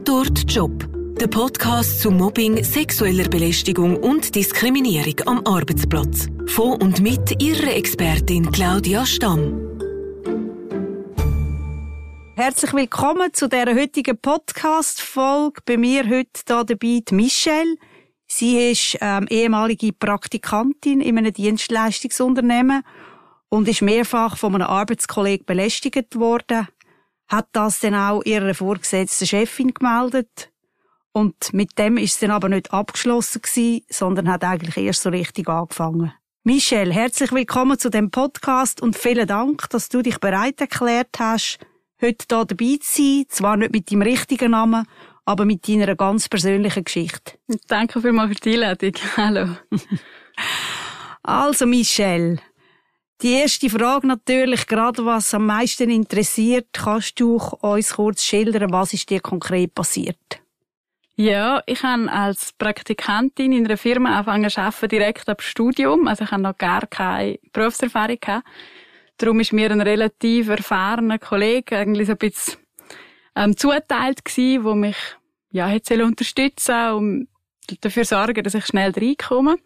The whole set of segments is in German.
Tatort Job. Der Podcast zu Mobbing, sexueller Belästigung und Diskriminierung am Arbeitsplatz. Von und mit Ihrer Expertin Claudia Stamm. Herzlich willkommen zu der heutigen Podcast-Folge. Bei mir heute hier dabei die Michelle. Sie ist ähm, ehemalige Praktikantin in einem Dienstleistungsunternehmen und ist mehrfach von einem Arbeitskollegen belästigt worden, hat das dann auch ihrer vorgesetzten Chefin gemeldet und mit dem ist es dann aber nicht abgeschlossen gewesen, sondern hat eigentlich erst so richtig angefangen. Michelle, herzlich willkommen zu dem Podcast und vielen Dank, dass du dich bereit erklärt hast, heute hier dabei zu sein. Zwar nicht mit deinem richtigen Namen, aber mit deiner ganz persönlichen Geschichte. Danke vielmals für die Einladung. Hallo. also, Michelle, die erste Frage natürlich, gerade was am meisten interessiert, kannst du uns kurz schildern, was ist dir konkret passiert? Ja, ich habe als Praktikantin in einer Firma angefangen zu arbeiten, direkt ab Studium. Also ich habe noch gar keine Berufserfahrung gehabt. Darum ist mir ein relativ erfahrener Kollege eigentlich so ein bisschen ähm, zuteilt gewesen, wo mich ja hätte unterstützen und dafür sorgen, dass ich schnell reinkomme.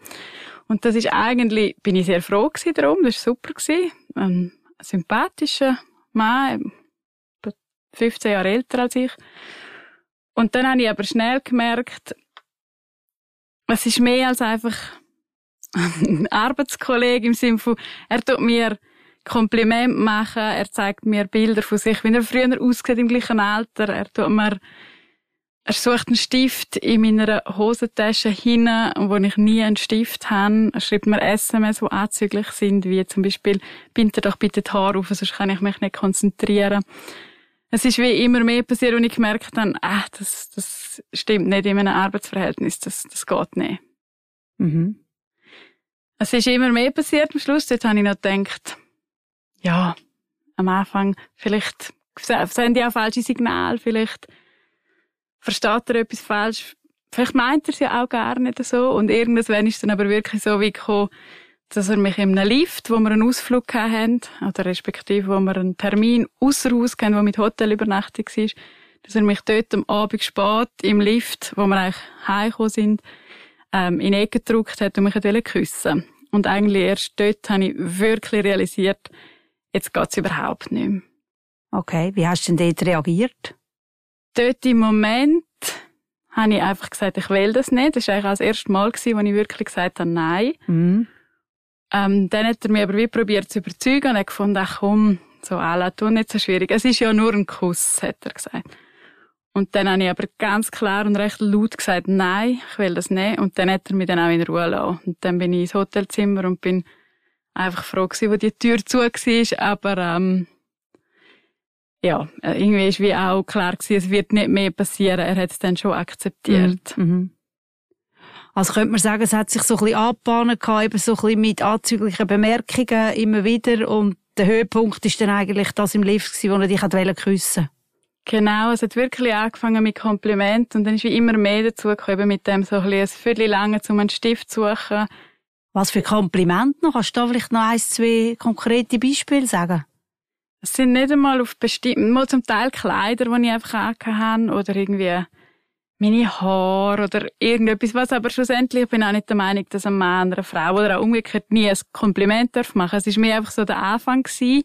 Und das ist eigentlich, bin ich sehr froh gewesen darum, das war super gewesen. Ein sympathischer Mann, 15 Jahre älter als ich. Und dann habe ich aber schnell gemerkt, es ist mehr als einfach ein Arbeitskollege im Sinne von, er tut mir Kompliment machen, er zeigt mir Bilder von sich, wie er früher aussieht im gleichen Alter, er tut mir er sucht einen Stift in meiner Hosentasche hin, wo ich nie einen Stift habe. Er schreibt mir SMS, die anzüglich sind, wie zum Beispiel, binde doch bitte die Haare auf, sonst kann ich mich nicht konzentrieren. Es ist wie immer mehr passiert, und ich gemerkt habe, ah, das, das stimmt nicht in einem Arbeitsverhältnis, das, das geht nicht. Mhm. Es ist immer mehr passiert am Schluss. Jetzt habe ich noch gedacht, ja, am Anfang, vielleicht senden die auch falsche Signale, vielleicht versteht er etwas falsch. Vielleicht meint er es ja auch gar nicht so. Und irgendwann ist es dann aber wirklich so wie gekommen, dass er mich in einem Lift, wo wir einen Ausflug hatten, oder respektive wo wir einen Termin außer Haus hatten, der mit Hotelübernachtung war, dass er mich dort am Abend spät im Lift, wo wir eigentlich heimgekommen sind, ähm, in die Ecke gedrückt hat und mich küssen Und eigentlich erst dort habe ich wirklich realisiert, jetzt geht's überhaupt nicht mehr. Okay, wie hast du denn dort reagiert? Dort im Moment habe ich einfach gesagt, ich will das nicht. Das war eigentlich auch das erste Mal, gewesen, wo ich wirklich gesagt habe, nein. Mhm. Ähm, dann hat er mich aber wie probiert zu überzeugen und hat gefunden, ach komm, so Ala, tu nicht so schwierig. Es ist ja nur ein Kuss, hat er gesagt. Und dann habe ich aber ganz klar und recht laut gesagt, nein, ich will das nicht. Und dann hat er mich dann auch in Ruhe lassen. Und dann bin ich ins Hotelzimmer und bin einfach froh gewesen, wo die Tür zu war. Aber ähm, ja, äh, irgendwie ist wie auch klar gewesen, es wird nicht mehr passieren. Er hat es dann schon akzeptiert. Mhm. mhm. Also könnte man sagen, es hat sich so ein bisschen angebahnt eben so ein bisschen mit anzüglichen Bemerkungen immer wieder und der Höhepunkt ist dann eigentlich das im Lift gewesen, wo er dich hat küssen Genau, es hat wirklich angefangen mit Kompliment und dann ist wie immer mehr dazu gekommen, mit dem so ein bisschen ein Viertel lange um einen Stift zu suchen. Was für Kompliment noch? Kannst du da vielleicht noch ein, zwei konkrete Beispiele sagen? Es sind nicht einmal auf bestimmten, mal zum Teil Kleider, die ich einfach angehabt habe, oder irgendwie meine Haare oder irgendetwas, was aber schlussendlich, ich bin auch nicht der Meinung, dass ein Mann einer Frau oder auch umgekehrt nie ein Kompliment darf machen. Es war mir einfach so der Anfang gewesen,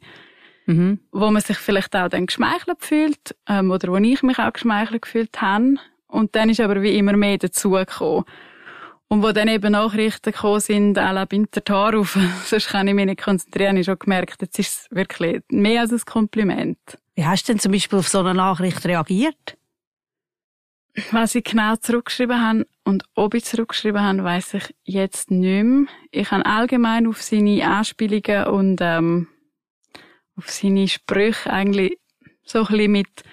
mhm. wo man sich vielleicht auch dann geschmeichelt fühlt, ähm, oder wo ich mich auch geschmeichelt gefühlt habe. Und dann ist aber wie immer mehr dazugekommen. Und wo dann eben Nachrichten gekommen sind, la binter Tar auf, sonst kann ich mich nicht konzentrieren, habe ich schon gemerkt, jetzt ist es wirklich mehr als ein Kompliment. Wie hast du denn zum Beispiel auf so eine Nachricht reagiert? Was ich genau zurückgeschrieben habe und ob ich zurückgeschrieben habe, weiß ich jetzt nicht mehr. Ich habe allgemein auf seine Anspielungen und ähm, auf seine Sprüche eigentlich so ein bisschen mit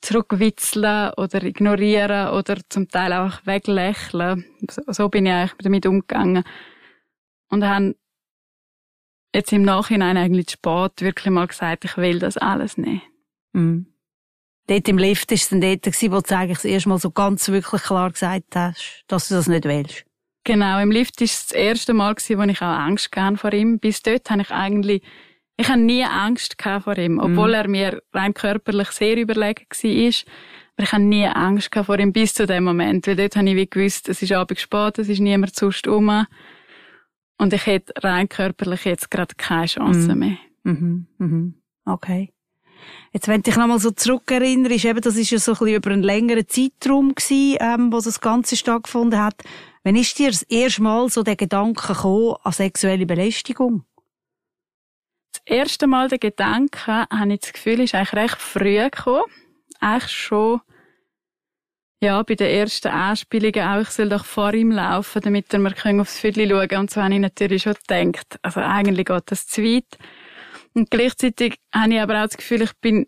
zurückwitzeln oder ignorieren oder zum Teil auch weglächeln. So, so bin ich eigentlich damit umgegangen. Und habe jetzt im Nachhinein eigentlich spät wirklich mal gesagt, ich will das alles nicht. Mhm. Dort im Lift war es dann dort, wo du eigentlich das erste Mal so ganz wirklich klar gesagt hast, dass du das nicht willst. Genau, im Lift war es das erste Mal, wo ich auch Angst hatte vor ihm. Bis dort habe ich eigentlich ich hatte nie Angst vor ihm, obwohl mhm. er mir rein körperlich sehr überlegen war. Aber ich hatte nie Angst vor ihm bis zu dem Moment, weil dort habe ich wie gewusst, es ist abends spät, es ist niemand sonst um. Und ich hätte rein körperlich jetzt gerade keine Chance Mhm. mehr. Mhm. Mhm. Okay. Jetzt, wenn du dich nochmal so zurückerinnerst, eben, das ist ja so ein bisschen über einen längeren Zeitraum gewesen, ähm, wo das Ganze stattgefunden hat. Wann ist dir das erste Mal so der Gedanke gekommen an sexuelle Belästigung? Das erste Mal der Gedanke, habe ich das Gefühl, ist eigentlich recht früh gekommen. Eigentlich schon, ja, bei den ersten Anspielungen auch, ich soll doch vor ihm laufen, damit er mir aufs Viertel schauen kann. Und so habe ich natürlich schon gedacht, also eigentlich geht das zu weit. Und gleichzeitig habe ich aber auch das Gefühl, ich bin,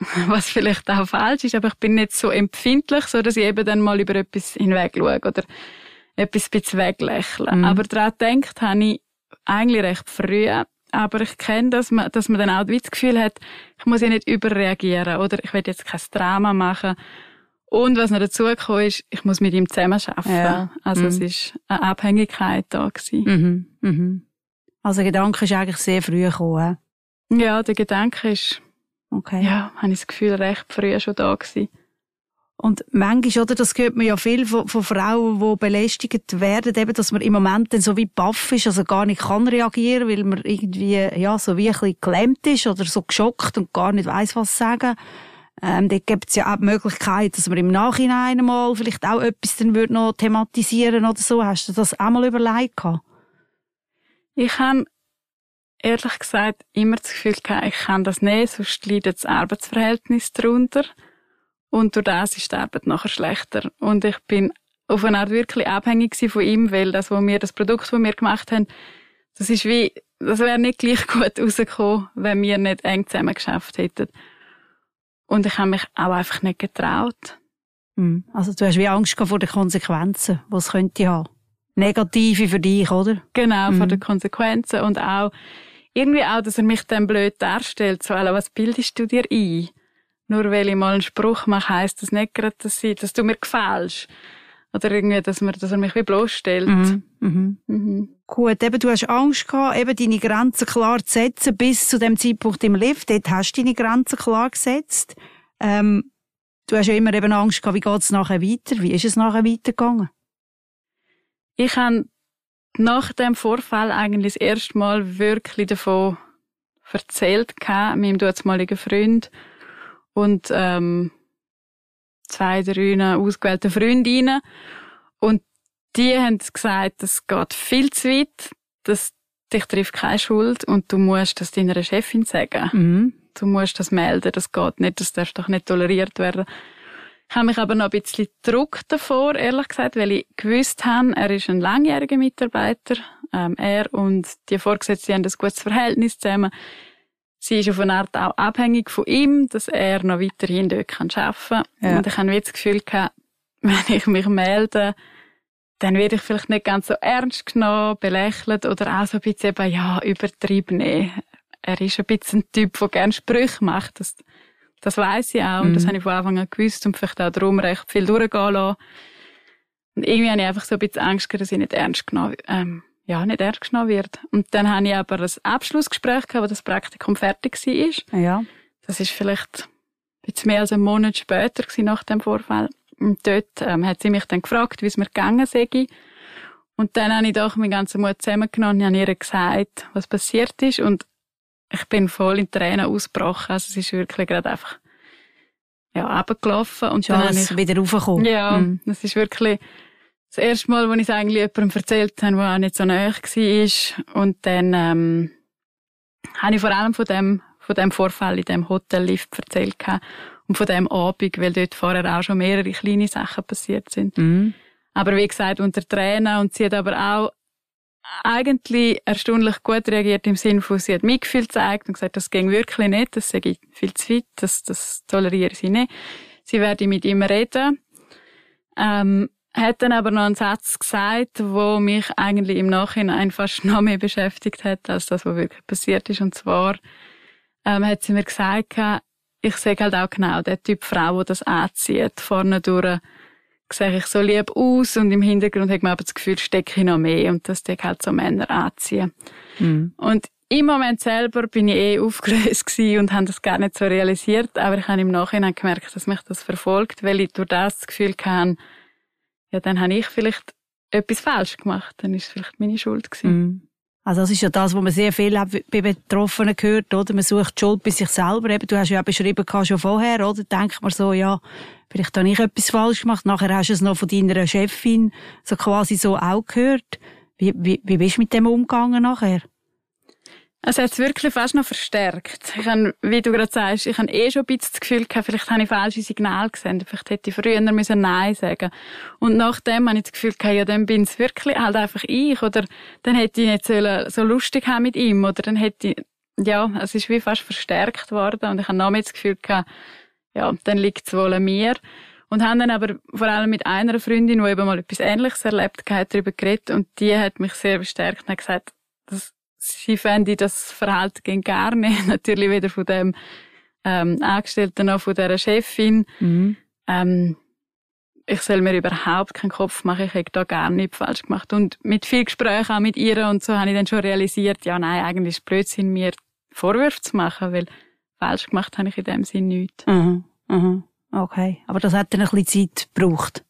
was vielleicht auch falsch ist, aber ich bin nicht so empfindlich, so dass ich eben dann mal über etwas hinweg schaue oder etwas ein bisschen weglächle. Mhm. Aber daran gedacht habe ich eigentlich recht früh. Aber ich kenne, dass man, dass man dann auch das Gefühl hat, ich muss ja nicht überreagieren oder ich will jetzt kein Drama machen. Und was noch dazu gekommen ist, ich muss mit ihm zusammenarbeiten. Ja. Also Mhm. es ist eine Abhängigkeit da gewesen. Mhm. Mhm. Also der Gedanke ist eigentlich sehr früh gekommen. Ja, der Gedanke ist, Okay. ja, habe ich das Gefühl, recht früh schon da gewesen. Und manchmal, oder, das hört man ja viel von, von Frauen, die belästigt werden, eben, dass man im Moment dann so wie baff ist, also gar nicht kann reagieren, weil man irgendwie, ja, so wie ein bisschen geklemmt ist oder so geschockt und gar nicht weiss, was sagen. Ähm, dort gibt es ja auch die Möglichkeit, dass man im Nachhinein mal vielleicht auch etwas dann würde noch thematisieren oder so. Hast du das auch mal überlegt? gehabt? Ich habe ehrlich gesagt immer das Gefühl gehabt, ich kann das nicht, sonst leidet das Arbeitsverhältnis darunter. Und durch das ist die Arbeit nachher schlechter. Und ich bin auf eine Art wirklich abhängig von ihm, weil das, wo wir, das Produkt, das wir gemacht haben, das ist wie, das wäre nicht gleich gut rausgekommen, wenn wir nicht eng zusammen geschafft hätten. Und ich habe mich auch einfach nicht getraut. Hm. Also du hast wie Angst vor den Konsequenzen, es könnte haben. Negative für dich, oder? Genau, Mhm. von den Konsequenzen und auch, irgendwie auch, dass er mich dann blöd darstellt. So, Alter, was bildest du dir ein? Nur weil ich mal einen Spruch mache, heisst das nicht gerade, dass, ich, dass du mir gefällst. Oder irgendwie, dass, man, dass er mich wie bloßstellt. Mhm. Mhm. Gut, eben, du hast Angst gehabt, eben deine Grenzen klar zu setzen bis zu dem Zeitpunkt im Lift. Dort hast du deine Grenzen klar gesetzt. Ähm, du hast ja immer eben Angst gehabt, wie geht's nachher weiter? Wie ist es nachher weitergegangen? Ich habe nach dem Vorfall eigentlich das erste Mal wirklich davon erzählt gehabt, meinem damaligen Freund und ähm, zwei, drei ausgewählten Freundinnen. Und die haben gesagt, das geht viel zu weit, das dich trifft keine Schuld und du musst das deiner Chefin sagen. Mhm. Du musst das melden, das geht nicht, das darf doch nicht toleriert werden. Ich habe mich aber noch ein bisschen Druck davor, ehrlich gesagt, weil ich gewusst habe, er ist ein langjähriger Mitarbeiter. Ähm, er und die Vorgesetzte haben ein gutes Verhältnis zusammen. Sie ist auf eine Art auch abhängig von ihm, dass er noch weiterhin dort kann arbeiten kann. Ja. Und ich habe das Gefühl gehabt, wenn ich mich melde, dann werde ich vielleicht nicht ganz so ernst genommen, belächelt oder auch so ein bisschen eben, ja, übertrieben. Nee. Er ist ein bisschen ein Typ, der gerne Sprüche macht. Das, das weiss ich auch. Und das Mhm. habe ich von Anfang an gewusst und vielleicht auch darum recht viel durchgehen lassen. Und irgendwie habe ich einfach so ein bisschen Angst gehabt, dass ich nicht ernst genommen, ähm, ja, nicht ernst genommen wird. Und dann habe ich aber ein Abschlussgespräch gehabt, wo das Praktikum fertig war. Ja. Das ist vielleicht ein bisschen mehr als einen Monat später nach dem Vorfall. Und dort ähm, hat sie mich dann gefragt, wie es mir gegangen sei. Und dann habe ich doch meinen ganzen Mut zusammengenommen und habe ihr gesagt, was passiert ist. Und ich bin voll in Tränen ausgebrochen. Also es ist wirklich gerade einfach ja, runtergelaufen. Und Ist dann habe ich, wieder raufgekommen. ja, Mhm. das ist wirklich das erste Mal, wo ich es eigentlich jemandem erzählt habe, der auch nicht so nahe war. Und dann ähm, habe ich vor allem von dem, von dem Vorfall in dem Hotellift erzählt gehabt. und von dem Abend, weil dort vorher auch schon mehrere kleine Sachen passiert sind. Mhm. Aber wie gesagt, unter Tränen und sie hat aber auch eigentlich erstaunlich gut reagiert im Sinne von, sie hat Mitgefühl gezeigt und gesagt, das ging wirklich nicht, das sei viel zu weit, das, das toleriere sie nicht. Sie werde mit ihm reden. Ähm, hat dann aber noch einen Satz gesagt, wo mich eigentlich im Nachhinein fast noch mehr beschäftigt hat, als das, was wirklich passiert ist. Und zwar ähm, hat sie mir gesagt, ich sehe halt auch genau der Typ Frau, die das anzieht, vorne durch sehe ich so lieb aus und im Hintergrund hat man aber das Gefühl, stecke ich noch mehr und das tue halt so Männer anziehen. Mhm. Und im Moment selber bin ich eh aufgelöst und habe das gar nicht so realisiert, aber ich habe im Nachhinein gemerkt, dass mich das verfolgt, weil ich durch das, das Gefühl hatte, ja, dann habe ich vielleicht etwas falsch gemacht, dann ist es vielleicht meine Schuld gewesen. Mm. Also das ist ja das, was man sehr viel bei Betroffenen hört, oder? Man sucht Schuld bei sich selber. Eben, du hast ja auch beschrieben schon vorher, oder? Denkt man so, ja, vielleicht habe ich etwas falsch gemacht. Nachher hast du es noch von deiner Chefin so quasi so auch gehört. Wie, wie, wie bist du mit dem umgegangen nachher? Es hat es wirklich fast noch verstärkt. Ich habe, wie du gerade sagst, ich habe eh schon ein bisschen das Gefühl gehabt, vielleicht habe ich falsche Signale gesehen. Vielleicht hätte ich früher müssen Nein sagen Und nachdem habe ich das Gefühl gehabt, ja, dann bin es wirklich halt einfach ich. Oder dann hätte ich nicht so lustig haben mit ihm. Oder dann hätte ich, ja, es ist wie fast verstärkt worden. Und ich habe noch mehr das Gefühl gehabt, ja, dann liegt es wohl an mir. Und haben dann aber vor allem mit einer Freundin, die eben mal etwas Ähnliches erlebt hat, darüber geredet. Und die hat mich sehr bestärkt und hat gesagt, das sie fände das Verhalten gerne. Natürlich weder von dem ähm, Angestellten noch von dieser Chefin. Mhm. Ähm, ich soll mir überhaupt keinen Kopf machen, ich hätte da gar nichts falsch gemacht. Und mit viel Gespräch auch mit ihr und so habe ich dann schon realisiert, ja nein, eigentlich ist es Blödsinn, mir Vorwürfe zu machen, weil falsch gemacht habe ich in dem Sinn nichts. Mhm. Mhm. Okay, aber das hat dann ein bisschen Zeit gebraucht?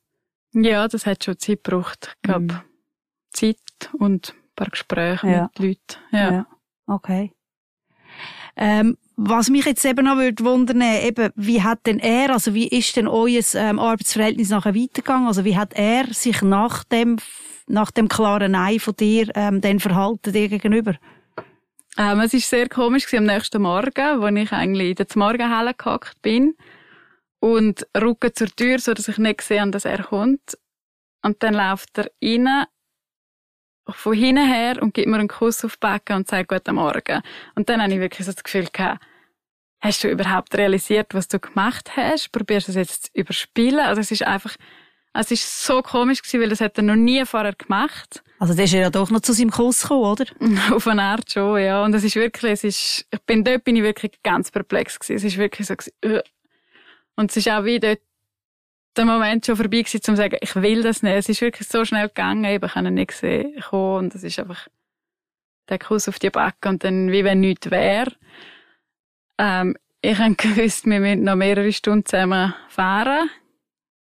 Ja, das hat schon Zeit gebraucht. Ich glaube, mhm. Zeit und paar Gespräche ja. mit Leuten. Ja. ja. Okay. Ähm, was mich jetzt eben noch würde wundern, eben, wie hat denn er, also wie ist denn euer ähm, Arbeitsverhältnis nachher weitergegangen? Also wie hat er sich nach dem, nach dem klaren Nein von dir, ähm, dann verhalten dir gegenüber? Ähm, es war sehr komisch am nächsten Morgen, wo ich eigentlich in der Morgenhalle gehockt bin und rucke zur Tür, so dass ich nicht sehe, dass er kommt. Und dann läuft er rein von hinten her und gibt mir einen Kuss auf die Backe und sagt Guten Morgen. Und dann habe ich wirklich so das Gefühl gehabt, hast du überhaupt realisiert, was du gemacht hast? Probierst du es jetzt zu überspielen? Also es ist einfach, es ist so komisch gewesen, weil das hat er noch nie vorher gemacht. Also der ist ja doch noch zu seinem Kuss gekommen, oder? Auf eine Art schon, ja. Und es ist wirklich, es ist, ich bin, dort bin ich wirklich ganz perplex gewesen. Es ist wirklich so gewesen, uh. Und es ist auch wie dort der Moment schon vorbei gewesen, um zu sagen, ich will das nicht. Es ist wirklich so schnell gegangen, ich habe ihn nicht gesehen kommen und es ist einfach der Kuss auf die Backe und dann, wie wenn nichts wäre. Ähm, ich habe gewusst, wir müssen noch mehrere Stunden zusammen fahren.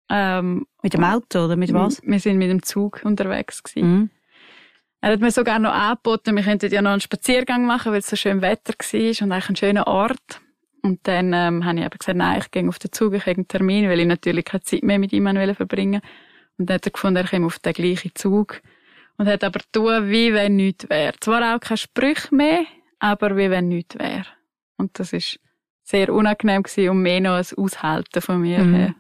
Ähm, mit dem Auto oder mit was? Wir sind mit dem Zug unterwegs gewesen. Mhm. Er hat mir sogar noch angeboten, wir könnten ja noch einen Spaziergang machen, weil es so schön Wetter war und eigentlich ein schöner Ort. Und dann ähm, habe ich eben gesagt, nein, ich gehe auf den Zug, ich habe einen Termin, weil ich natürlich keine Zeit mehr mit ihm verbringen Und dann hat er gefunden, er käme auf den gleichen Zug. Und hat aber tun, wie wenn nichts wäre. Zwar auch kein Sprüch mehr, aber wie wenn nichts wäre. Und das ist sehr unangenehm gewesen und mehr noch ein Aushalten von mir mhm. her.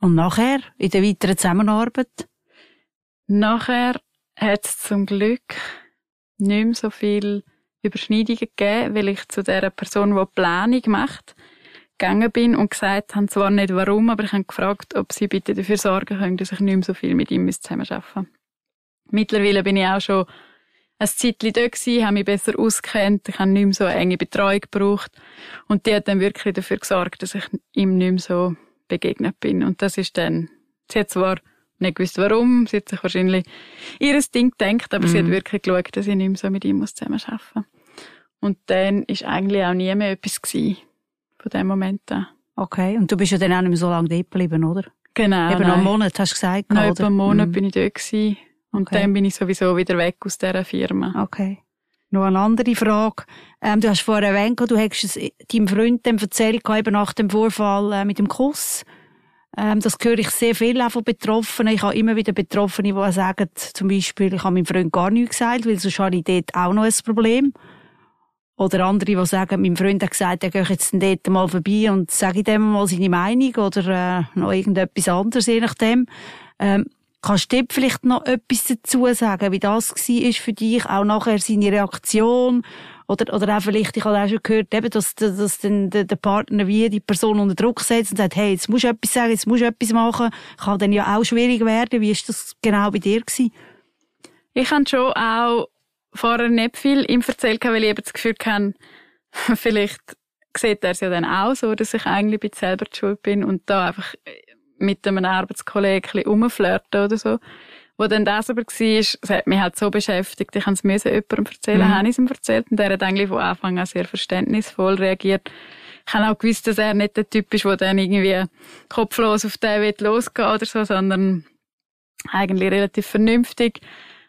Und nachher, in der weiteren Zusammenarbeit? Nachher hat es zum Glück nicht mehr so viel Überschneidungen gegeben, weil ich zu der Person, die Planung macht, gegangen bin und gesagt habe, zwar nicht warum, aber ich habe gefragt, ob sie bitte dafür sorgen können, dass ich nicht mehr so viel mit ihm zusammenarbeiten Mittlerweile bin ich auch schon ein Zeitchen dort gewesen, habe mich besser auskennt, ich habe nicht mehr so enge Betreuung gebraucht. Und die hat dann wirklich dafür gesorgt, dass ich ihm nicht mehr so begegnet bin. Und das ist dann, sie hat zwar nicht gewusst warum, sie hat sich wahrscheinlich ihres Ding gedacht, aber mhm. sie hat mhm. wirklich geschaut, dass ich nicht mehr so mit ihm zusammenarbeiten muss. Und dann ist eigentlich auch nie mehr etwas gewesen, von dem Moment an. Okay, und du bist ja dann auch nicht mehr so lange dort geblieben, oder? Genau. Eben noch einen Monat, hast du gesagt, Noch oder? einen Monat mhm. bin ich dort gewesen. Und okay. dann bin ich sowieso wieder weg aus dieser Firma. Okay. Noch eine andere Frage. Ähm, du hast vorher erwähnt, du hättest es deinem Freund erzählt, eben nach dem Vorfall äh, mit dem Kuss. Ähm, das höre ich sehr viel auch von Betroffenen. Ich habe immer wieder Betroffene, die sagen, zum Beispiel, ich habe meinem Freund gar nichts gesagt, weil sonst habe ich dort auch noch ein Problem. Oder andere, die sagen, mein Freund hat gesagt, er geht jetzt dort mal vorbei und sage dem mal seine Meinung oder äh, noch irgendetwas anderes, je nachdem. Ähm, kannst du vielleicht noch etwas dazu sagen, wie das war für dich, auch nachher seine Reaktion oder, oder auch vielleicht, ich habe auch schon gehört, eben, dass, dass dann der, der Partner wie die Person unter Druck setzt und sagt, hey, jetzt musst du etwas sagen, jetzt musst du etwas machen. Kann dann ja auch schwierig werden. Wie ist das genau bei dir gewesen? Ich habe schon auch vorher nicht viel ihm erzählt, weil ich eben das Gefühl hatte, vielleicht sieht er es ja dann auch so, dass ich eigentlich ein selber schuld bin und da einfach mit einem Arbeitskollegen ein bisschen rumflirten oder so. Wo dann das aber war, es hat mich halt so beschäftigt, ich musste es jemandem erzählen, mhm. habe ich es ihm erzählt und der hat eigentlich von Anfang an sehr verständnisvoll reagiert. Ich habe auch gewusst, dass er nicht der Typ ist, der dann irgendwie kopflos auf den will losgehen oder so, sondern eigentlich relativ vernünftig.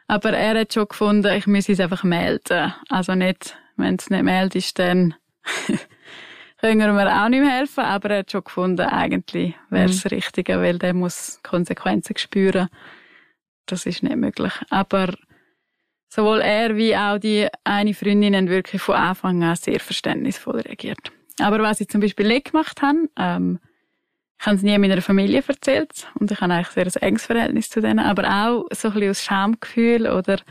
Aber er hat schon gefunden, ich muss es einfach melden. Also nicht, wenn es nicht meldet, ist, dann können wir mir auch nicht mehr helfen. Aber er hat schon gefunden, eigentlich wäre es mhm. richtiger, weil der muss Konsequenzen spüren. Das ist nicht möglich. Aber sowohl er wie auch die eine Freundin haben wirklich von Anfang an sehr verständnisvoll reagiert. Aber was ich zum Beispiel nicht gemacht habe, ähm, ich habe es nie meiner Familie erzählt und ich habe eigentlich sehr ein enges Verhältnis zu denen, aber auch so ein bisschen aus Schamgefühl oder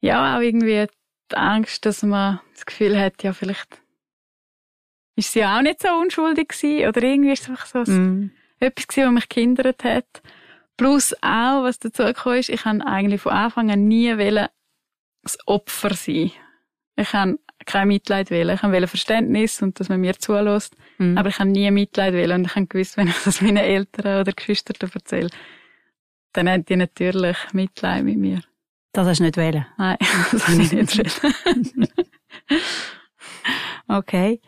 ja, auch irgendwie die Angst, dass man das Gefühl hat, ja, vielleicht ist sie auch nicht so unschuldig gewesen oder irgendwie ist es einfach so mm. etwas gewesen, was mich gehindert hat. Plus auch, was dazu gekommen ist, ich habe eigentlich von Anfang an nie das Opfer sein. Ich habe kein Mitleid wählen. Ich wollte Verständnis und dass man mir zulässt. Mhm. Aber ich habe nie Mitleid wählen. Und ich habe gewusst, wenn ich das meinen Eltern oder Geschwistern erzähle, dann haben die natürlich Mitleid mit mir. Das hast du nicht wählen? Nein, das habe ich nicht wählen. okay.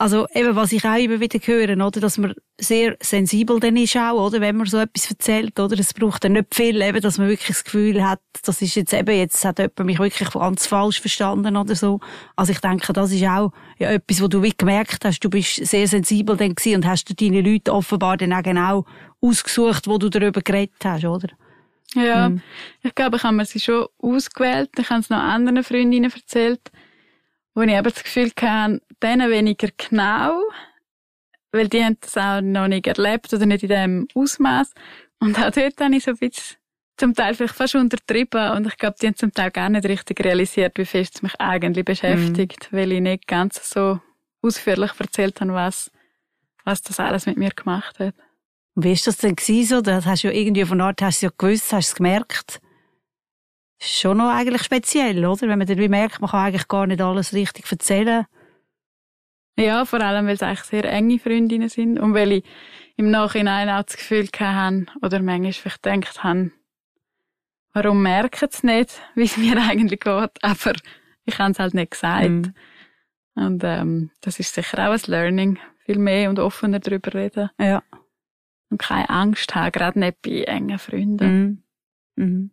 Also eben, was ich auch immer wieder höre, oder, dass man sehr sensibel dann ist auch, oder, wenn man so etwas erzählt, oder, es braucht dann nicht viel, eben, dass man wirklich das Gefühl hat, das ist jetzt eben, jetzt hat jemand mich wirklich ganz falsch verstanden oder so. Also ich denke, das ist auch ja, etwas, wo du wie gemerkt hast, du bist sehr sensibel dann gewesen und hast du deine Leute offenbar dann auch genau ausgesucht, wo du darüber geredet hast, oder? Ja, mhm. ich glaube, ich habe mir sie schon ausgewählt, ich habe es noch anderen Freundinnen erzählt, wo ich aber das Gefühl hatte, denen weniger genau, weil die haben das auch noch nicht erlebt oder nicht in dem Ausmaß. Und auch dort habe ich so ein bisschen zum Teil vielleicht fast untertrieben und ich glaube, die haben zum Teil gar nicht richtig realisiert, wie fest es mich eigentlich beschäftigt, mhm. weil ich nicht ganz so ausführlich erzählt habe, was, was das alles mit mir gemacht hat. Und wie ist das denn gewesen, so? Das hast du ja irgendwie von Art hast du ja gewusst, hast du es gemerkt? Schon noch eigentlich speziell, oder? Wenn man dann wie merkt, man kann eigentlich gar nicht alles richtig erzählen. Ja, vor allem, weil es eigentlich sehr enge Freundinnen sind und weil ich im Nachhinein auch das Gefühl hatte, oder manchmal vielleicht gedacht habe, warum merken sie nicht, wie es mir eigentlich geht, aber ich habe es halt nicht gesagt. Mhm. Und ähm, das ist sicher auch ein Learning, viel mehr und offener darüber reden. Ja. Und keine Angst haben, gerade nicht bei engen Freunden. Mhm. Mhm.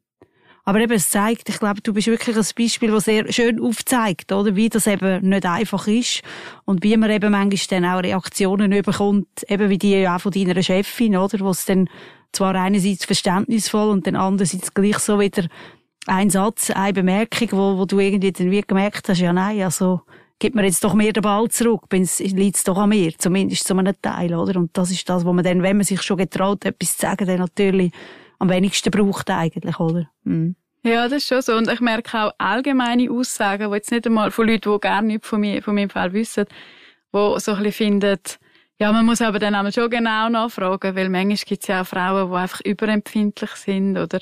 Aber eben, es zeigt, ich glaube, du bist wirklich ein Beispiel, das sehr schön aufzeigt, oder? Wie das eben nicht einfach ist. Und wie man eben manchmal dann auch Reaktionen bekommt, eben wie die ja auch von deiner Chefin, oder? Wo es dann zwar einerseits verständnisvoll und dann andererseits gleich so wieder ein Satz, eine Bemerkung, wo, wo du irgendwie dann wie gemerkt hast, ja nein, also, gib mir jetzt doch mehr den Ball zurück, liegt es doch an mir, zumindest zu einem Teil, oder? Und das ist das, wo man dann, wenn man sich schon getraut, etwas zu sagen, dann natürlich am wenigsten braucht eigentlich, oder? Mhm. Ja, das ist schon so. Und ich merke auch allgemeine Aussagen, die jetzt nicht einmal von Leuten, die gar nichts von, mir, von meinem Fall wissen, die so ein bisschen finden, ja, man muss aber dann schon genau nachfragen, weil manchmal gibt es ja auch Frauen, die einfach überempfindlich sind, oder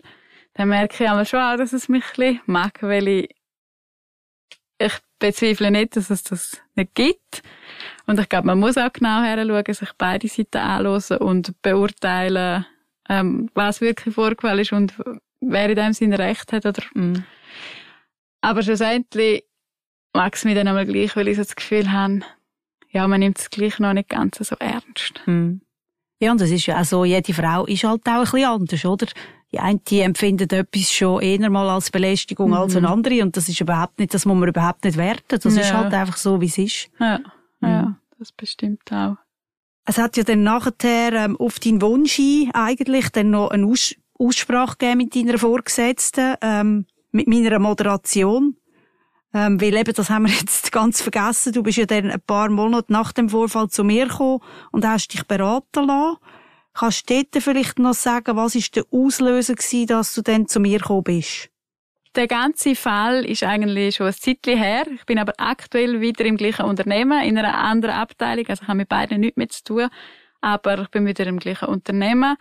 dann merke ich einmal schon auch, dass es mich ein bisschen mag, weil ich, ich bezweifle nicht, dass es das nicht gibt. Und ich glaube, man muss auch genau heranschauen, sich beide Seiten anhören und beurteilen, ähm, was wirklich vorgefallen ist und wer in dem Sinne recht hat. Oder, mm. Aber schlussendlich mag es mir dann einmal gleich, weil ich so das Gefühl habe, ja, man nimmt es gleich noch nicht ganz so ernst. Mm. Ja, und das ist ja auch so, jede Frau ist halt auch ein bisschen anders, oder? Die eine die empfindet etwas schon eher mal als Belästigung mhm. als eine andere und das ist überhaupt nicht, das muss man überhaupt nicht werten. Das ja. ist halt einfach so, wie es ist. Ja, mhm. ja, das bestimmt auch. Es hat ja dann nachher ähm, auf deinen Wunsch hin eigentlich dann noch eine Aus Aussprache gegeben mit deiner Vorgesetzten, ähm, mit meiner Moderation. Ähm, weil eben, das haben wir jetzt ganz vergessen. Du bist ja dann ein paar Monate nach dem Vorfall zu mir gekommen und hast dich beraten lassen. Kannst du dort vielleicht noch sagen, was ist der Auslöser gewesen, dass du dann zu mir gekommen bist? Der ganze Fall ist eigentlich schon ein Zeitchen her. Ich bin aber aktuell wieder im gleichen Unternehmen, in einer anderen Abteilung. Also ich habe mit beiden nichts mehr zu tun. Aber ich bin wieder im gleichen Unternehmen.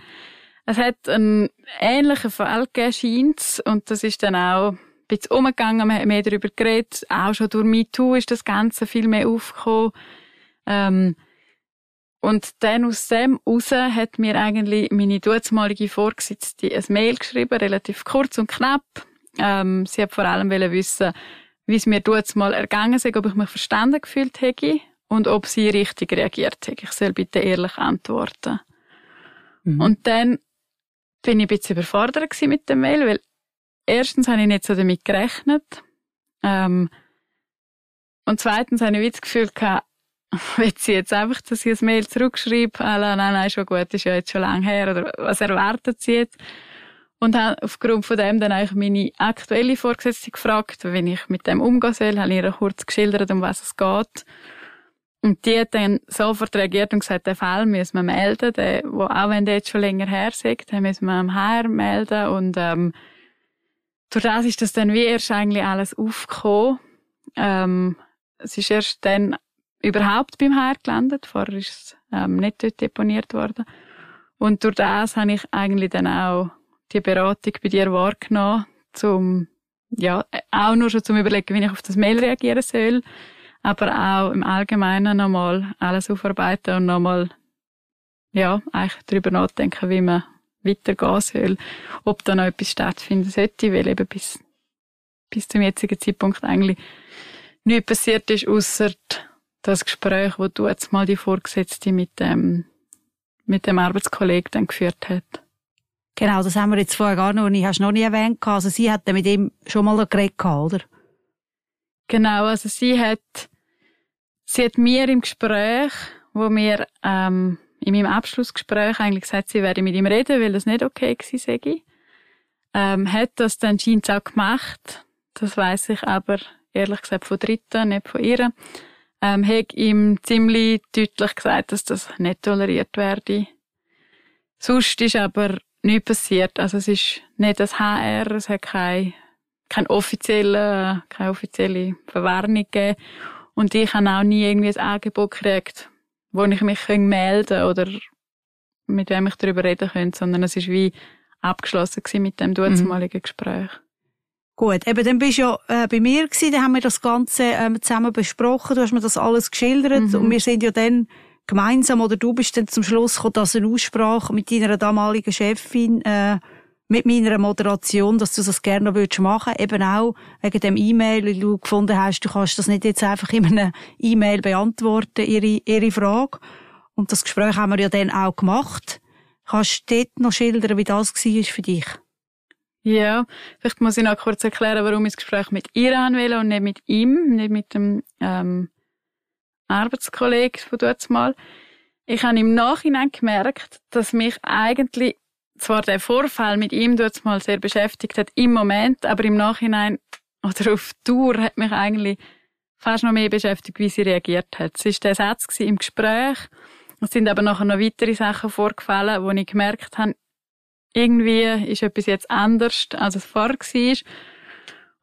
Es hat einen ähnlichen Fall gegeben, und das ist dann auch ein bisschen umgegangen, man hat mehr darüber geredet, auch schon durch MeToo ist das Ganze viel mehr aufgekommen. Ähm, Und dann aus dem raus hat mir eigentlich meine damalige Vorgesetzte ein Mail geschrieben, relativ kurz und knapp. Ähm, sie hat vor allem wissen, wie es mir dort mal ergangen ist, ob ich mich verstanden gefühlt hätte und ob sie richtig reagiert hätte. Ich soll bitte ehrlich antworten. Mhm. Und dann bin ich ein bisschen überfordert mit dem Mail, weil erstens habe ich nicht so damit gerechnet. Ähm, und zweitens habe ich das Gefühl gehabt, will sie jetzt einfach, dass ich ein Mail zurückschreibe, nein, nein, schon gut, ist ja jetzt schon lange her, oder was erwartet sie jetzt? Und habe aufgrund von dem dann eigentlich meine aktuelle Vorgesetzte gefragt, wie ich mit dem umgehen soll, habe ihr kurz geschildert, um was es geht. Und die hat dann sofort reagiert und gesagt, den Fall müssen wir melden, den, wo, auch wenn der jetzt schon länger her ist, den müssen wir am HR melden. Und ähm, durch das ist das dann wie erst eigentlich alles aufgekommen. Ähm, es ist erst dann überhaupt beim HR gelandet. Vorher ist es ähm, nicht dort deponiert worden. Und durch das habe ich eigentlich dann auch die Beratung bei dir wahrgenommen, zum, ja, auch nur schon zum Überlegen, wie ich auf das Mail reagieren soll, aber auch im Allgemeinen nochmal alles aufarbeiten und nochmal, ja, eigentlich darüber nachdenken, wie man weitergehen soll, ob da noch etwas stattfinden sollte, weil eben bis, bis zum jetzigen Zeitpunkt eigentlich nichts passiert ist, außer das Gespräch, wo du jetzt mal die Vorgesetzte mit dem, mit dem Arbeitskollegen dann geführt hat. Genau, das haben wir jetzt vorher gar noch nicht, hast noch nie erwähnt. Also sie hat mit ihm schon mal geredet, oder? Genau, also sie hat, sie hat mir im Gespräch, wo wir, ähm, in meinem Abschlussgespräch eigentlich gesagt, sie werde mit ihm reden, weil das nicht okay gewesen sei. Ähm, hat das dann scheint auch gemacht. Das weiß ich aber ehrlich gesagt von Dritten, nicht von ihr. Ähm, hat ihm ziemlich deutlich gesagt, dass das nicht toleriert werde. Sonst ist aber nichts passiert. Also es ist nicht das HR, es hat keine, keine offizielle, keine offizielle Verwarnung gegeben. Und ich habe auch nie irgendwie ein Angebot gekriegt, wo ich mich melden oder mit wem ich darüber reden könnte, sondern es ist wie abgeschlossen mit dem damaligen mhm. Gespräch. Gut, eben dann bist du ja äh, bei mir gewesen, dann haben wir das Ganze ähm, zusammen besprochen, du hast mir das alles geschildert mhm. und wir sind ja dann gemeinsam oder du bist dann zum Schluss gekommen, dass eine Aussprache mit deiner damaligen Chefin, äh, mit meiner Moderation, dass du das gerne noch würdest machen, eben auch wegen dem E-Mail, weil du gefunden hast, du kannst das nicht jetzt einfach in einer E-Mail beantworten, ihre, ihre Frage. Und das Gespräch haben wir ja dann auch gemacht. Kannst du dort noch schildern, wie das war für dich? Ja, vielleicht muss ich noch kurz erklären, warum ich das Gespräch mit ihr anwähle und nicht mit ihm, nicht mit dem ähm, Arbeitskollege von dort mal. Ich habe im Nachhinein gemerkt, dass mich eigentlich zwar der Vorfall mit ihm dort mal sehr beschäftigt hat im Moment, aber im Nachhinein oder auf Tour hat mich eigentlich fast noch mehr beschäftigt, wie sie reagiert hat. Es war der Satz im Gespräch. Es sind aber nachher noch weitere Sachen vorgefallen, wo ich gemerkt habe, irgendwie ist etwas jetzt anders, als es vorher war.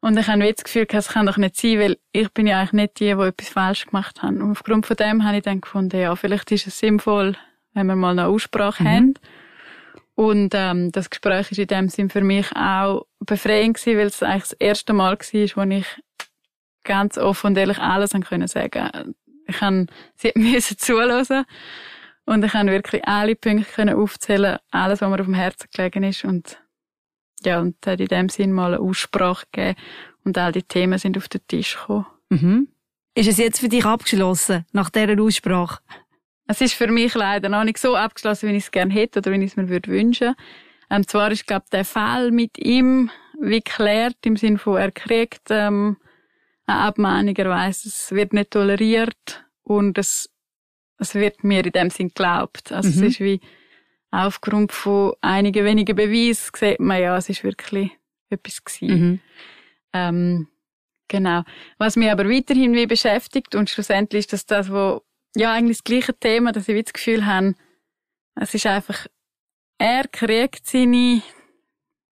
Und ich habe jetzt das Gefühl, es kann doch nicht sein, weil ich bin ja eigentlich nicht die, die etwas falsch gemacht haben. Und aufgrund von dem habe ich dann gefunden, ja, vielleicht ist es sinnvoll, wenn wir mal eine Aussprache mhm. haben. Und ähm, das Gespräch ist in dem Sinn für mich auch befreiend gewesen, weil es eigentlich das erste Mal war, wo ich ganz offen und ehrlich alles sagen können sagen. Ich kann, sie müssen zuhören und ich kann wirklich alle Punkte können aufzählen, alles, was mir auf dem Herzen gelegen ist und ja, und hat in dem Sinn mal eine Aussprache gegeben und all die Themen sind auf den Tisch gekommen. Mhm. Ist es jetzt für dich abgeschlossen, nach dieser Aussprache? Es ist für mich leider noch nicht so abgeschlossen, wie ich es gerne hätte oder wie ich es mir würde wünschen. Ähm, zwar ist, glaube der Fall mit ihm wie geklärt, im Sinne von, er kriegt ähm, eine Abmahnung, er weiss, es wird nicht toleriert und es, es wird mir in dem Sinn geglaubt. Also mhm. es ist wie, aufgrund von einigen wenigen Beweisen sieht man ja, es ist wirklich etwas gewesen. Mhm. Ähm, genau. Was mich aber weiterhin wie beschäftigt und schlussendlich ist das das, wo, ja, eigentlich das gleiche Thema, dass ich wie das Gefühl habe, es ist einfach, er kriegt seine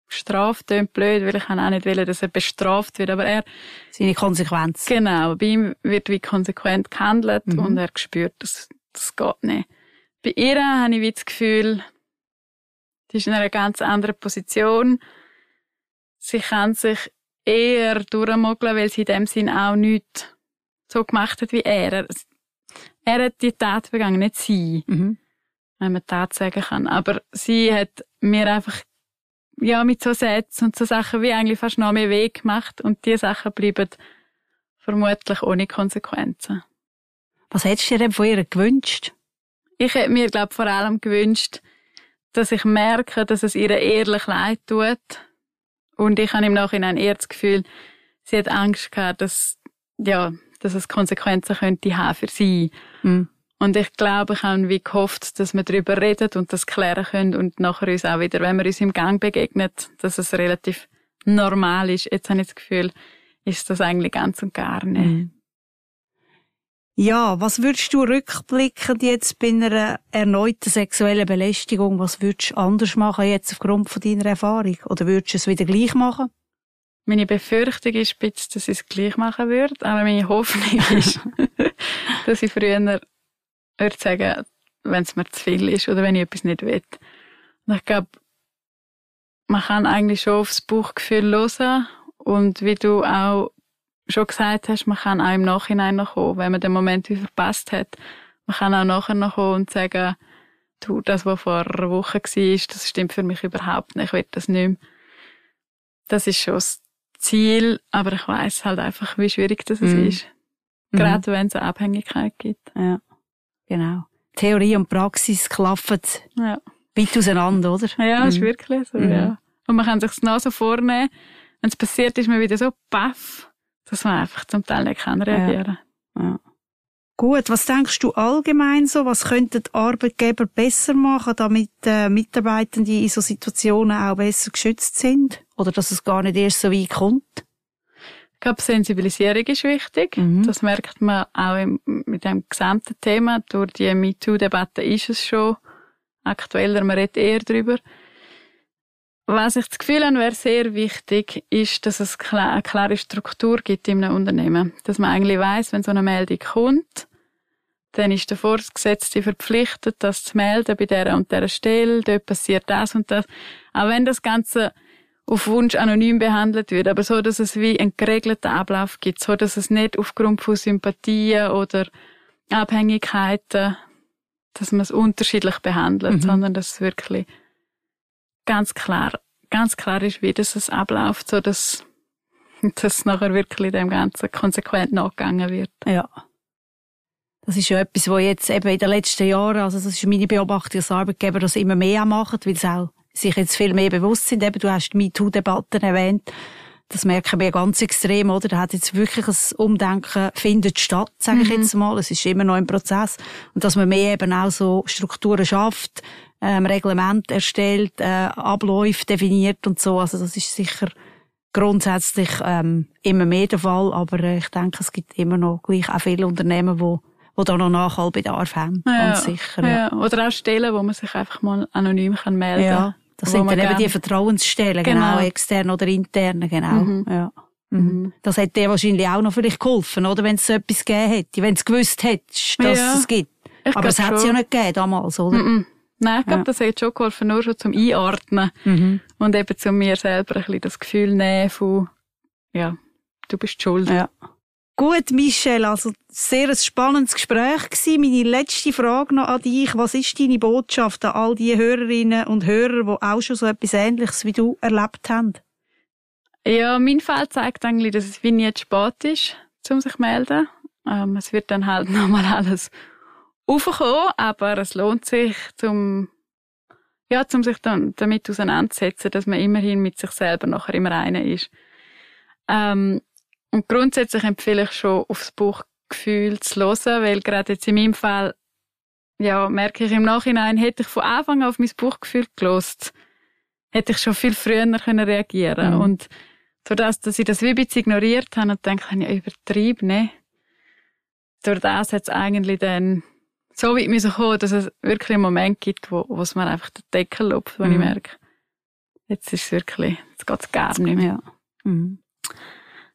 Strafe, tönt blöd, weil ich auch nicht will, dass er bestraft wird, aber er... Seine Konsequenz. Genau. Bei ihm wird wie konsequent gehandelt mhm. und er spürt, dass das geht nicht. Bei ihr habe ich das Gefühl, die ist in einer ganz anderen Position. Sie kann sich eher durchmogeln, weil sie in dem Sinn auch nichts so gemacht hat wie er. er hat die Tat begangen, nicht sie. Mhm. Wenn man Tat sagen kann. Aber sie hat mir einfach, ja, mit so Sätzen und so Sachen wie eigentlich fast noch mehr Weg gemacht und die Sachen bleiben vermutlich ohne Konsequenzen. Was hättest du dir denn von ihr gewünscht? Ich hätte mir, glaube vor allem gewünscht, dass ich merke, dass es ihr ehrlich leid tut. Und ich habe im Nachhinein eher das Gefühl, sie hat Angst gehabt, dass, ja, dass es Konsequenzen könnte haben für sie. Mhm. Und ich glaube, ich habe wie gehofft, dass wir darüber reden und das klären können und nachher uns auch wieder, wenn wir uns im Gang begegnet, dass es relativ normal ist. Jetzt habe ich das Gefühl, ist das eigentlich ganz und gar nicht. Mhm. Ja, was würdest du rückblickend jetzt bei einer erneuten sexuellen Belästigung, was würdest du anders machen jetzt aufgrund von deiner Erfahrung? Oder würdest du es wieder gleich machen? Meine Befürchtung ist ein bisschen, dass ich es gleich machen würde, aber meine Hoffnung ist, dass ich früher würde sagen, wenn es mir zu viel ist oder wenn ich etwas nicht will. Und ich glaube, man kann eigentlich schon aufs Bauchgefühl hören und wie du auch schon gesagt hast, man kann auch im Nachhinein noch kommen, wenn man den Moment wie verpasst hat. Man kann auch nachher noch kommen und sagen, du, das, was vor einer Woche war, das stimmt für mich überhaupt nicht, ich will das nicht mehr. Das ist schon das Ziel, aber ich weiß halt einfach, wie schwierig das Mhm. ist. Gerade wenn es eine Abhängigkeit gibt. Ja, genau. Theorie und Praxis klaffen Ja, weit auseinander, oder? ja ist Mhm. wirklich so, Mhm. ja. Und man kann sich noch so vornehmen, wenn es passiert, ist man wieder so baff, dass man einfach zum Teil nicht kann reagieren Ja. Gut, was denkst du allgemein so? Was könnten die Arbeitgeber besser machen, damit äh, Mitarbeitende in so Situationen auch besser geschützt sind? Oder dass es gar nicht erst so weit kommt? Ich glaube, Sensibilisierung ist wichtig. Mhm. Das merkt man auch im, mit dem gesamten Thema. Durch die MeToo-Debatte ist es schon aktueller, man redet eher darüber. Was ich das Gefühl habe, wäre sehr wichtig, ist, dass es eine klare Struktur gibt in einem Unternehmen. Dass man eigentlich weiss, wenn so eine Meldung kommt, dann ist der Vorgesetzte verpflichtet, das zu melden bei der und der Stelle, dort passiert das und das. Auch wenn das Ganze auf Wunsch anonym behandelt wird, aber so, dass es wie einen geregelten Ablauf gibt, so dass es nicht aufgrund von Sympathien oder Abhängigkeiten, dass man es unterschiedlich behandelt, Mhm. sondern dass es wirklich ganz klar, ganz klar ist, wie das es abläuft, so dass, dass nachher wirklich dem Ganzen konsequent nachgegangen wird. Ja. Das ist ja etwas, was jetzt eben in den letzten Jahren, also das ist meine Beobachtung als Arbeitgeber, das immer mehr machen, weil sie auch sich jetzt viel mehr bewusst sind. Eben, du hast die MeToo-Debatten erwähnt. Das merken wir ganz extrem, oder? Da hat jetzt wirklich ein Umdenken findet statt, sage ich jetzt mal. Es ist immer noch im Prozess. Und dass man mehr eben auch so Strukturen schafft, ähm, Reglement erstellt, äh, Abläufe definiert und so. Also das ist sicher grundsätzlich ähm, immer mehr der Fall. Aber äh, ich denke, es gibt immer noch gleich auch viele Unternehmen, wo wo da noch Nachholbedarf haben. Ganz sicher. Ja. ja. Oder auch Stellen, wo man sich einfach mal anonym kann melden Ja, das sind dann eben die Vertrauensstellen, genau. Genau. extern oder intern, genau. Mhm. Ja. Mhm. Das hätte dir wahrscheinlich auch noch vielleicht geholfen, oder? Wenn es so etwas gegeben hätte, wenn es gewusst hättest, dass Ja. es gibt. Ich Aber es hat es ja nicht gegeben damals, oder? Mhm. Nein, ich glaube, Ja. das hat schon geholfen, nur schon zum Einordnen Mhm. und eben zu mir selber ein bisschen das Gefühl nehmen von, ja, du bist schuld. Ja. Gut, Michelle, also sehr ein spannendes Gespräch gewesen. Meine letzte Frage noch an dich. Was ist deine Botschaft an all die Hörerinnen und Hörer, die auch schon so etwas Ähnliches wie du erlebt haben? Ja, mein Fall zeigt eigentlich, dass es wie nie zu spät ist, um sich zu melden. Ähm, es wird dann halt nochmal alles aufkommen, aber es lohnt sich, zum, ja, zum sich dann damit auseinanderzusetzen, dass man immerhin mit sich selber nachher im Reinen ist. Ähm, und grundsätzlich empfehle ich schon, aufs Bauchgefühl zu hören, weil gerade jetzt in meinem Fall, ja, merke ich im Nachhinein, hätte ich von Anfang an auf mein Bauchgefühl gelost, hätte ich schon viel früher können reagieren Mhm. Und durch das, dass ich das wie ein bisschen ignoriert habe und denke, ja, übertrieben, ne? Durch das hat es eigentlich dann so weit müssen kommen, dass es wirklich einen Moment gibt, wo, wo es mir einfach den Deckel lupft, wo Mhm. ich merke, jetzt ist es wirklich, jetzt geht es gar nicht mehr. Mhm.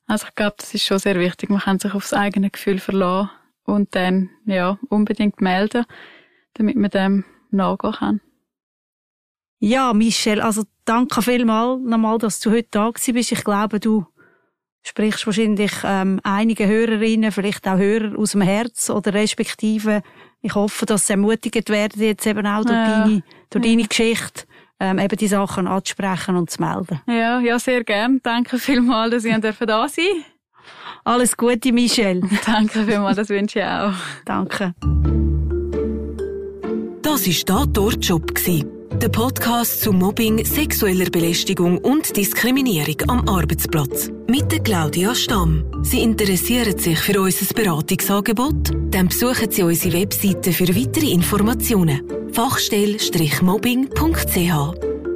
Also ich glaube, das ist schon sehr wichtig. Man kann sich aufs eigene Gefühl verlassen und dann, ja, unbedingt melden, damit man dem nachgehen kann. Ja, Michelle, also danke vielmals nochmal, dass du heute da gewesen bist. Ich glaube, du sprichst wahrscheinlich ähm, einige Hörerinnen, vielleicht auch Hörer aus dem Herz oder respektive ich hoffe, dass sie ermutigt werden, jetzt eben auch durch, ja. deine, durch deine Geschichte ähm, eben die Sachen anzusprechen und zu melden. Ja, ja, sehr gern. Danke vielmals, dass ich da sein durfte. Alles Gute, Michelle. Danke vielmals, das wünsche ich auch. Danke. Das war «Da dort Job». Der Podcast zu Mobbing, sexueller Belästigung und Diskriminierung am Arbeitsplatz. Mit der Claudia Stamm. Sie interessieren sich für unser Beratungsangebot? Dann besuchen Sie unsere Webseite für weitere Informationen. Fachstelle-mobbing.ch